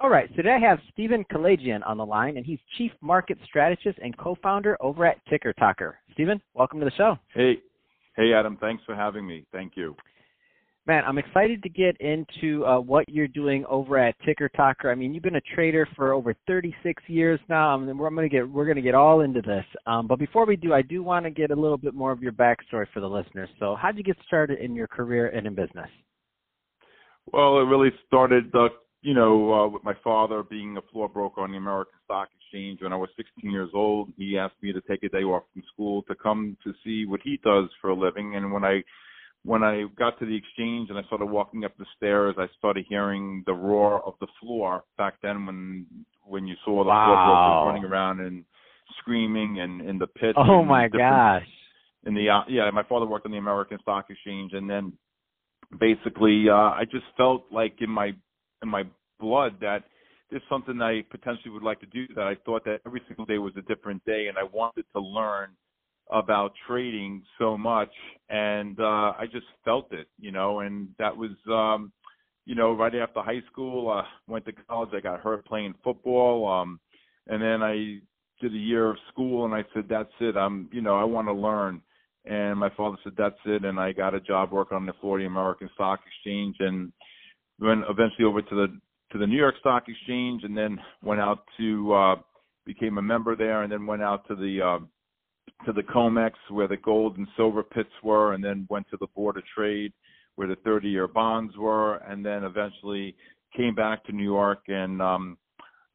All right, so today I have Stephen Kalayjian on the line, and he's Chief Market Strategist and co-founder over at Ticker Talker. Stephen, welcome to the show. Hey, hey Adam, thanks for having me. Thank you. Man, I'm excited to get into uh, what you're doing over at Ticker Talker. I mean, you've been a trader for over 36 years now. I mean, we're going to get we're going to get all into this. Um, but before we do, I do want to get a little bit more of your backstory for the listeners. So, how did you get started in your career and in business? Well, it really started, uh, you know, uh, with my father being a floor broker on the American Stock Exchange. When I was 16 years old, he asked me to take a day off from school to come to see what he does for a living. And when I when I got to the exchange and I started walking up the stairs, I started hearing the roar of the floor. Back then, when when you saw the wow. floor brokers running around and screaming and in the pit. Oh my gosh! In the uh, yeah, my father worked on the American Stock Exchange, and then basically uh, I just felt like in my in my blood that there's something I potentially would like to do. That I thought that every single day was a different day, and I wanted to learn about trading so much and uh I just felt it, you know, and that was um you know, right after high school, uh went to college, I got hurt playing football, um and then I did a year of school and I said, That's it, I'm you know, I wanna learn and my father said, That's it and I got a job working on the Florida American Stock Exchange and went eventually over to the to the New York Stock Exchange and then went out to uh became a member there and then went out to the uh to the COMEX where the gold and silver pits were, and then went to the Board of Trade where the 30-year bonds were, and then eventually came back to New York and um,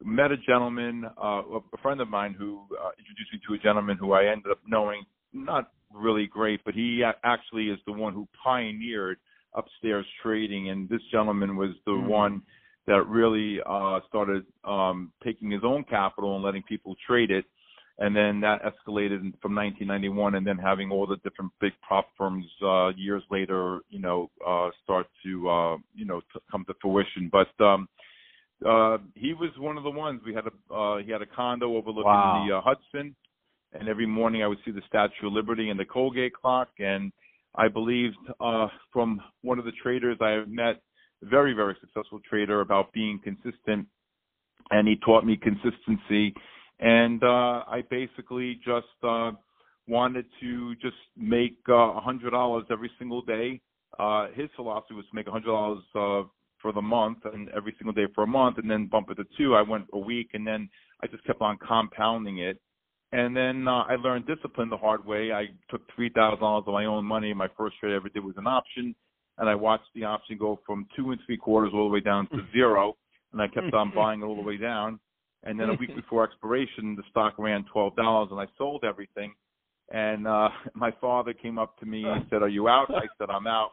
met a gentleman, uh, a friend of mine who uh, introduced me to a gentleman who I ended up knowing not really great, but he actually is the one who pioneered upstairs trading, and this gentleman was the mm-hmm. one that really uh, started um, taking his own capital and letting people trade it and then that escalated from 1991, and then having all the different big prop firms uh, years later, you know, uh, start to uh, you know to come to fruition. But um, uh, he was one of the ones. We had a uh, he had a condo overlooking wow. the uh, Hudson, and every morning I would see the Statue of Liberty and the Colgate clock, and I believed uh, from one of the traders I have met, very very successful trader, about being consistent, and he taught me consistency and uh, I basically just uh, wanted to just make uh, a uh, hundred dollars every single day. Uh, his philosophy was to make a hundred dollars uh, for the month and every single day for a month, and then bump it to two. I went a week, and then I just kept on compounding it. And then uh, I learned discipline the hard way. I took three thousand dollars of my own money. My first trade I ever did was an option, and I watched the option go from two and three quarters all the way down to zero. And I kept on buying it all the way down and then a week before expiration, the stock ran twelve dollars, and I sold everything. And uh my father came up to me and said, "Are you out?" I said, "I'm out."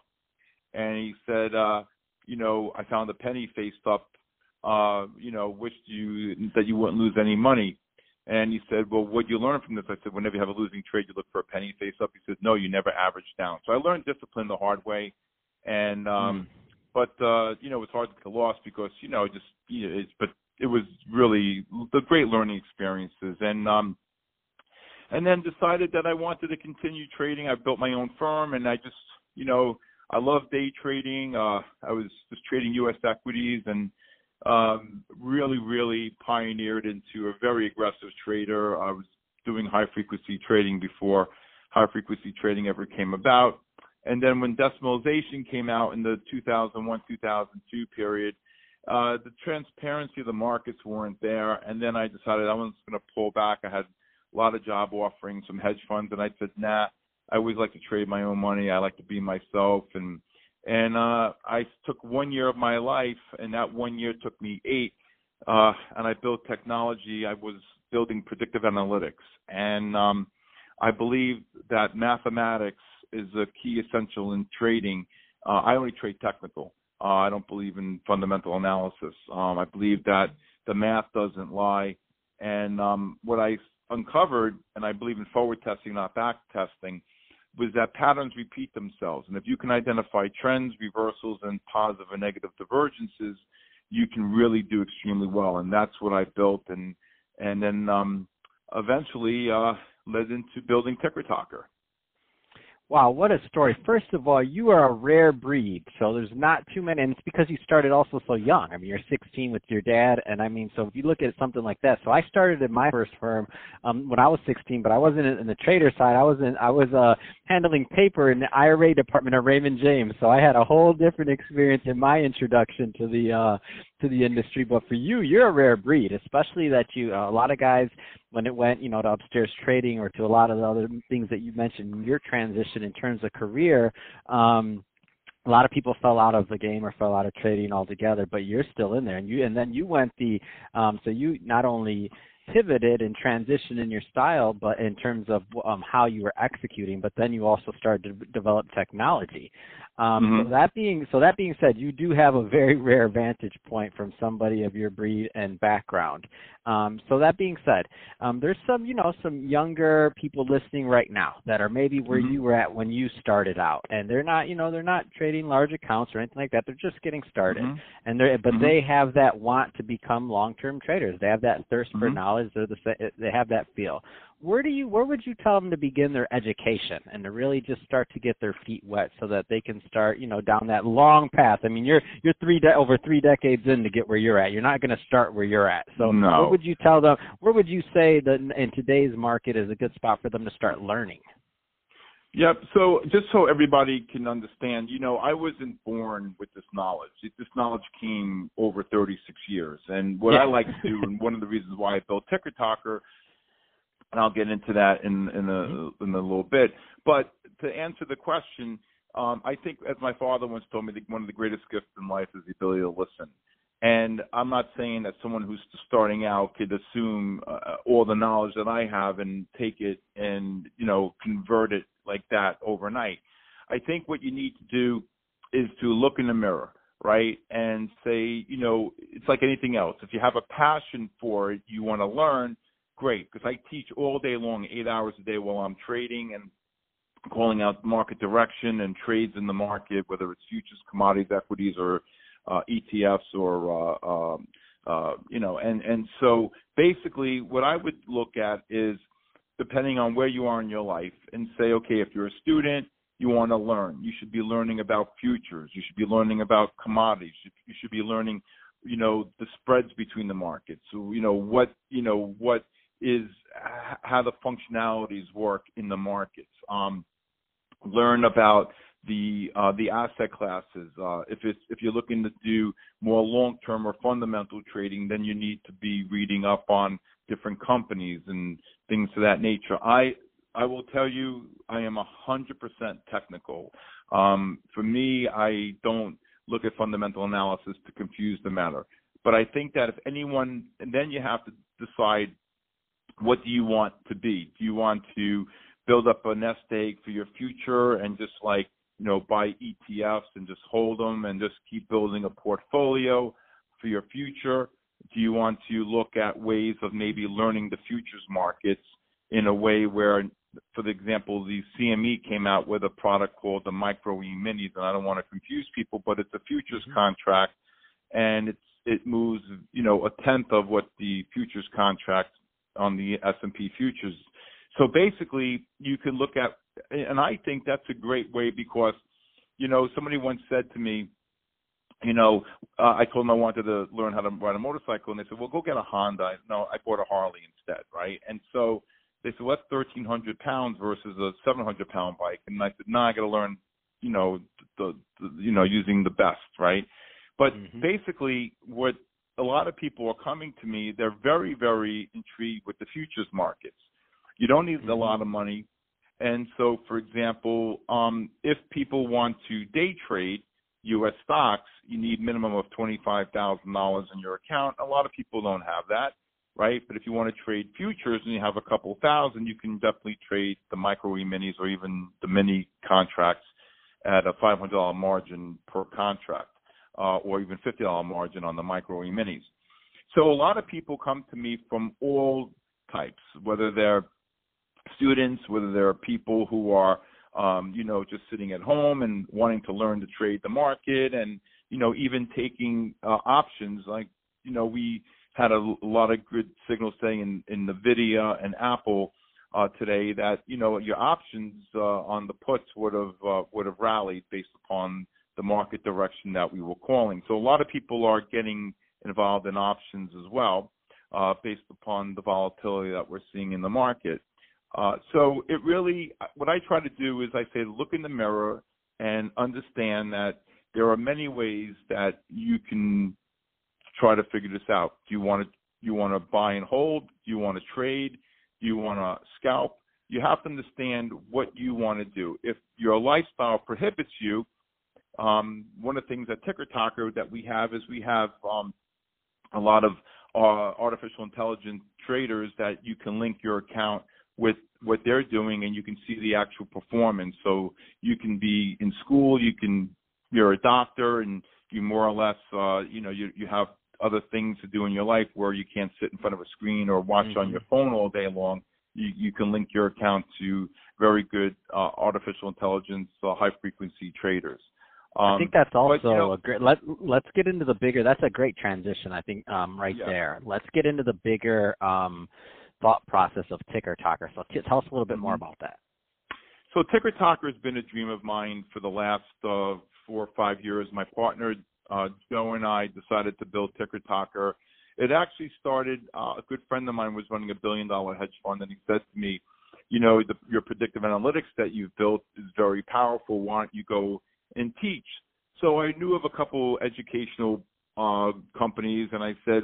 And he said, uh, "You know, I found a penny faced up. Uh, you know, wished you that you wouldn't lose any money." And he said, "Well, what you learn from this?" I said, "Whenever you have a losing trade, you look for a penny face up." He said, "No, you never average down." So I learned discipline the hard way, and um, mm. but uh, you know, it's hard to get lost because you know, just you know, it's but it was really the great learning experiences and um and then decided that I wanted to continue trading. I built my own firm and I just, you know, I love day trading. Uh I was just trading US equities and um really really pioneered into a very aggressive trader. I was doing high frequency trading before high frequency trading ever came about. And then when decimalization came out in the 2001 2002 period, uh, the transparency of the markets weren't there. And then I decided I was going to pull back. I had a lot of job offerings from hedge funds, and I said, nah, I always like to trade my own money. I like to be myself. And and uh, I took one year of my life, and that one year took me eight. Uh, and I built technology. I was building predictive analytics, and um, I believe that mathematics is a key essential in trading. Uh, I only trade technical. Uh, I don't believe in fundamental analysis. Um, I believe that the math doesn't lie. And um, what I uncovered, and I believe in forward testing, not back testing, was that patterns repeat themselves. And if you can identify trends, reversals, and positive and negative divergences, you can really do extremely well. And that's what I built, and and then um, eventually uh, led into building Ticker Talker. Wow, what a story. First of all, you are a rare breed. So there's not too many, and it's because you started also so young. I mean, you're 16 with your dad, and I mean, so if you look at something like that. So I started in my first firm um, when I was 16, but I wasn't in, in the trader side. I was in, I was uh, handling paper in the IRA department of Raymond James. So I had a whole different experience in my introduction to the uh, to the industry. But for you, you're a rare breed, especially that you uh, a lot of guys when it went, you know, to upstairs trading or to a lot of the other things that you mentioned, your transition in terms of career, um, a lot of people fell out of the game or fell out of trading altogether, but you're still in there. And you and then you went the um, so you not only pivoted and transitioned in your style, but in terms of um, how you were executing. But then you also started to develop technology. Um, mm-hmm. So that being so that being said, you do have a very rare vantage point from somebody of your breed and background. Um, so that being said, um, there's some you know some younger people listening right now that are maybe where mm-hmm. you were at when you started out, and they're not you know they're not trading large accounts or anything like that. They're just getting started, mm-hmm. and they're but mm-hmm. they have that want to become long-term traders. They have that thirst for mm-hmm. knowledge. They're the they have that feel where do you where would you tell them to begin their education and to really just start to get their feet wet so that they can start you know down that long path i mean you're you're three de- over three decades in to get where you're at you're not going to start where you're at so no. what would you tell them where would you say that in today's market is a good spot for them to start learning Yep. So just so everybody can understand, you know, I wasn't born with this knowledge. This knowledge came over 36 years. And what yeah. I like to do, and one of the reasons why I built Ticker Talker, and I'll get into that in in a mm-hmm. in a little bit. But to answer the question, um, I think, as my father once told me, one of the greatest gifts in life is the ability to listen. And I'm not saying that someone who's starting out could assume uh, all the knowledge that I have and take it and you know convert it like that overnight. I think what you need to do is to look in the mirror, right, and say, you know, it's like anything else. If you have a passion for it, you want to learn great because I teach all day long, eight hours a day while I'm trading and calling out market direction and trades in the market, whether it's futures, commodities, equities, or uh, ETFs, or uh, um, uh, you know, and and so basically, what I would look at is depending on where you are in your life, and say, okay, if you're a student, you want to learn. You should be learning about futures. You should be learning about commodities. You should be learning, you know, the spreads between the markets. So, you know, what, you know, what is how the functionalities work in the markets. Um, learn about the uh, the asset classes. Uh, if it's if you're looking to do more long-term or fundamental trading, then you need to be reading up on different companies and things of that nature. I I will tell you, I am a hundred percent technical. Um, for me, I don't look at fundamental analysis to confuse the matter. But I think that if anyone, and then you have to decide what do you want to be? Do you want to build up a nest egg for your future and just like, you know, buy ETFs and just hold them and just keep building a portfolio for your future? Do you want to look at ways of maybe learning the futures markets in a way where, for the example, the CME came out with a product called the Micro E Minis, and I don't want to confuse people, but it's a futures mm-hmm. contract, and it's it moves, you know, a tenth of what the futures contract on the S&P futures. So basically, you can look at, and I think that's a great way because, you know, somebody once said to me, you know, uh, I told them I wanted to learn how to ride a motorcycle, and they said, "Well, go get a Honda." No, I bought a Harley instead, right? And so they said, "What's well, thirteen hundred pounds versus a seven hundred pound bike?" And I said, "No, nah, I got to learn, you know, the, the, you know, using the best, right?" But mm-hmm. basically, what a lot of people are coming to me. They're very, very intrigued with the futures markets. You don't need mm-hmm. a lot of money. And so, for example, um, if people want to day trade U.S. stocks, you need minimum of twenty-five thousand dollars in your account. A lot of people don't have that, right? But if you want to trade futures and you have a couple thousand, you can definitely trade the micro e minis or even the mini contracts at a five hundred dollar margin per contract uh, or even $50 margin on the micro e-minis. So a lot of people come to me from all types, whether they're students, whether they're people who are, um, you know, just sitting at home and wanting to learn to trade the market, and you know, even taking uh, options. Like, you know, we had a, a lot of good signals saying in, in Nvidia and Apple uh, today that you know your options uh, on the puts would have uh, would have rallied based upon the market direction that we were calling. So a lot of people are getting involved in options as well, uh, based upon the volatility that we're seeing in the market. Uh, so it really, what I try to do is I say, look in the mirror and understand that there are many ways that you can try to figure this out. Do you want to you want to buy and hold? Do you want to trade? Do you want to scalp? You have to understand what you want to do. If your lifestyle prohibits you, um, one of the things at Ticker Talker that we have is we have um, a lot of uh, artificial intelligence traders that you can link your account with what they're doing and you can see the actual performance. So you can be in school, you can you're a doctor and you more or less uh you know you you have other things to do in your life where you can't sit in front of a screen or watch mm-hmm. on your phone all day long. You you can link your account to very good uh, artificial intelligence uh, high frequency traders. Um, I think that's also but, you know, a great. Let Let's get into the bigger. That's a great transition. I think um, right yeah. there. Let's get into the bigger um, thought process of Ticker Talker. So t- tell us a little bit more mm-hmm. about that. So Ticker Talker has been a dream of mine for the last uh, four or five years. My partner uh, Joe and I decided to build Ticker Talker. It actually started. Uh, a good friend of mine was running a billion dollar hedge fund, and he said to me, "You know, the, your predictive analytics that you've built is very powerful. Why don't you go and teach. So I knew of a couple educational uh, companies, and I said,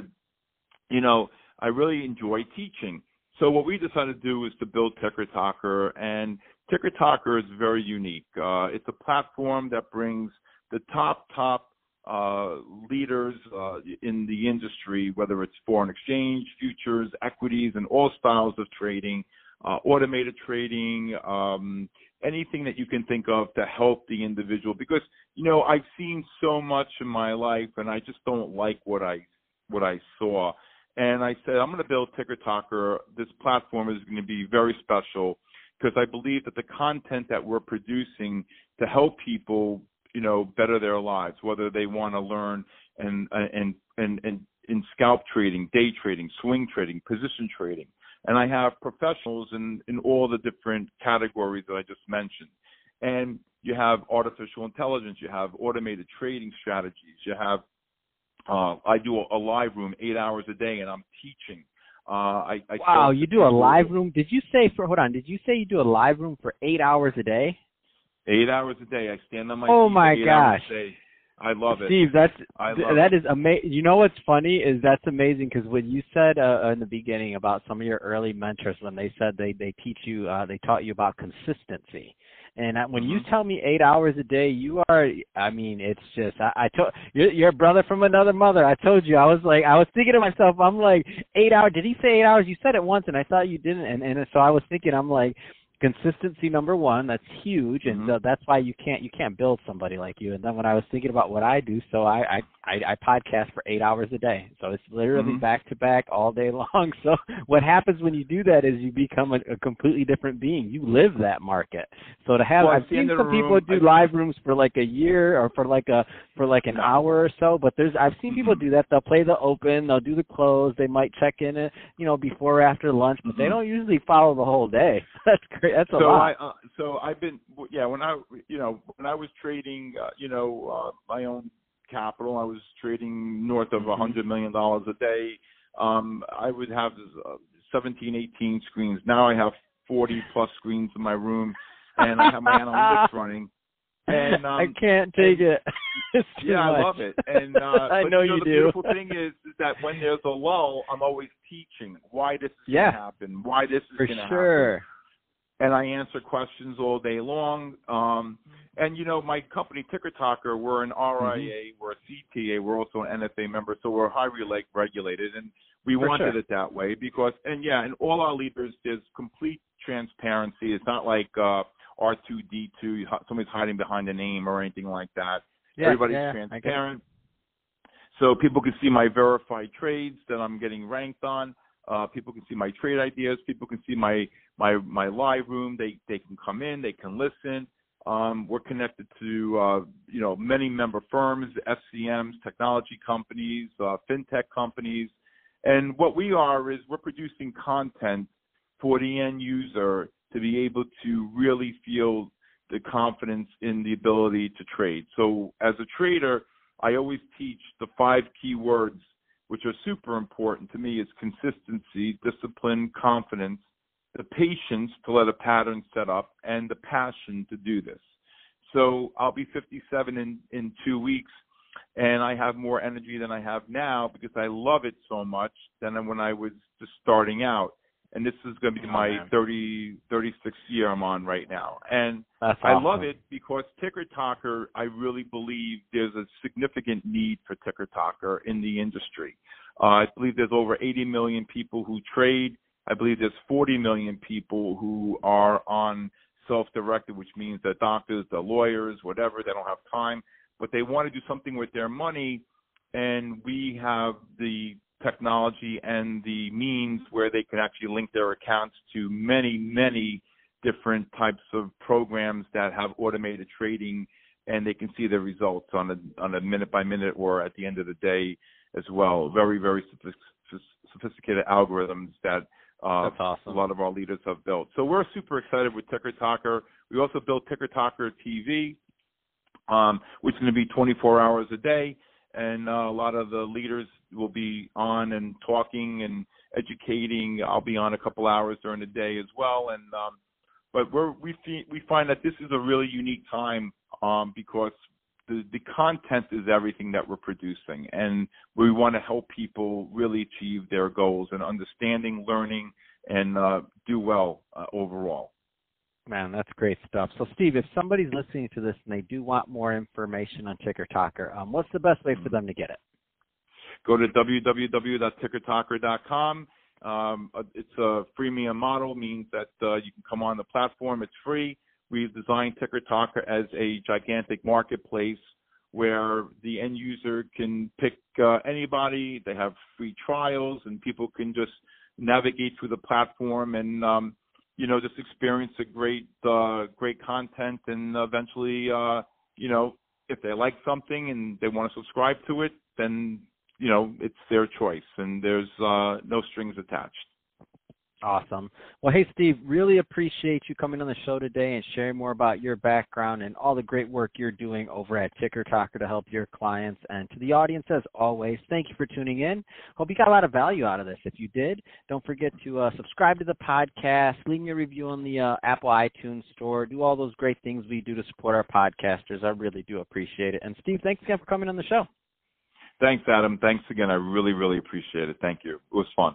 you know, I really enjoy teaching. So what we decided to do is to build Ticker Talker, and Ticker Talker is very unique. Uh, it's a platform that brings the top top uh, leaders uh, in the industry, whether it's foreign exchange, futures, equities, and all styles of trading, uh, automated trading, um, anything that you can think of to help the individual? Because you know I've seen so much in my life and I just don't like what I what I saw. And I said I'm going to build Ticker Talker this platform is going to be very special because I believe that the content that we're producing to help people you know better their lives whether they want to learn and and and and in scalp trading day trading swing trading position trading and I have professionals in in all the different categories that I just mentioned. And you have artificial intelligence, you have automated trading strategies, you have uh, I do a, a live room eight hours a day, and I'm teaching. Uh, I, I wow, you do a live room? Did you say for hold on? Did you say you do a live room for eight hours a day? Eight hours a day. I stand on my. Oh my gosh! I love it. Steve, that's that is amazing. You know what's funny is that's amazing because when you said uh, in the beginning about some of your early mentors when they said they they teach you uh, they taught you about consistency. And when mm-hmm. you tell me eight hours a day, you are, I mean, it's just, I, I told, you're, you're a brother from another mother. I told you, I was like, I was thinking to myself, I'm like, eight hours, did he say eight hours? You said it once and I thought you didn't. And, and so I was thinking, I'm like, consistency number one that's huge and mm-hmm. that's why you can't you can't build somebody like you and then when i was thinking about what i do so i i i, I podcast for eight hours a day so it's literally mm-hmm. back to back all day long so what happens when you do that is you become a, a completely different being you live that market so to have well, i've seen some room, people do I, live rooms for like a year or for like a for like an hour or so but there's i've seen people mm-hmm. do that they'll play the open they'll do the close they might check in it you know before or after lunch but they mm-hmm. don't usually follow the whole day that's great that's a so lot. I, uh, so I've been, yeah, when I, you know, when I was trading, uh, you know, uh, my own capital, I was trading north of a mm-hmm. hundred million dollars a day. Um, I would have uh, 17, 18 screens. Now I have 40 plus screens in my room, and I have my analytics running. And um, I can't take and, it. yeah, much. I love it. And uh, I but, know you, know, you the do. beautiful thing is, is that when there's a lull, I'm always teaching why this is yeah. going to happen, why this is going to sure. happen and I answer questions all day long. Um, and you know, my company Ticker Talker, we're an RIA, mm-hmm. we're a CTA, we're also an NFA member, so we're highly like regulated, and we For wanted sure. it that way because, and yeah, and all our leaders, there's complete transparency. It's not like uh, R2D2, somebody's hiding behind a name or anything like that. Yeah, Everybody's yeah, transparent. So people can see my verified trades that I'm getting ranked on. Uh, people can see my trade ideas. People can see my my my live room. They they can come in. They can listen. Um, we're connected to uh, you know many member firms, FCMs, technology companies, uh, fintech companies, and what we are is we're producing content for the end user to be able to really feel the confidence in the ability to trade. So as a trader, I always teach the five key words which are super important to me is consistency, discipline, confidence, the patience to let a pattern set up, and the passion to do this. So I'll be 57 in, in two weeks, and I have more energy than I have now because I love it so much than when I was just starting out and this is going to be oh, my man. 30 36th year I'm on right now. And That's I awesome. love it because Ticker Talker, I really believe there's a significant need for Ticker Talker in the industry. Uh, I believe there's over 80 million people who trade. I believe there's 40 million people who are on self-directed, which means that doctors, the lawyers, whatever, they don't have time, but they want to do something with their money. And we have the technology and the means where they can actually link their accounts to many, many different types of programs that have automated trading and they can see the results on a on a minute by minute or at the end of the day as well. Very, very sophisticated algorithms that uh, awesome. a lot of our leaders have built. So we're super excited with Ticker Talker. We also built Ticker Talker TV, um, which is going to be 24 hours a day and uh, a lot of the leaders will be on and talking and educating. I'll be on a couple hours during the day as well, and um, but we're, we we find that this is a really unique time um, because the the content is everything that we're producing, and we want to help people really achieve their goals and understanding, learning, and uh, do well uh, overall. Man, that's great stuff. So, Steve, if somebody's listening to this and they do want more information on Ticker Talker, um, what's the best way for them to get it? Go to www.tickertalker.com. Um, uh, it's a freemium model, means that uh, you can come on the platform. It's free. We've designed Ticker Talker as a gigantic marketplace where the end user can pick uh, anybody. They have free trials, and people can just navigate through the platform and um, you know, just experience a great, uh, great content and eventually, uh, you know, if they like something and they want to subscribe to it, then, you know, it's their choice and there's, uh, no strings attached. Awesome. Well, hey, Steve, really appreciate you coming on the show today and sharing more about your background and all the great work you're doing over at Ticker Talker to help your clients. And to the audience, as always, thank you for tuning in. Hope you got a lot of value out of this. If you did, don't forget to uh, subscribe to the podcast, leave me a review on the uh, Apple iTunes store, do all those great things we do to support our podcasters. I really do appreciate it. And Steve, thanks again for coming on the show. Thanks, Adam. Thanks again. I really, really appreciate it. Thank you. It was fun.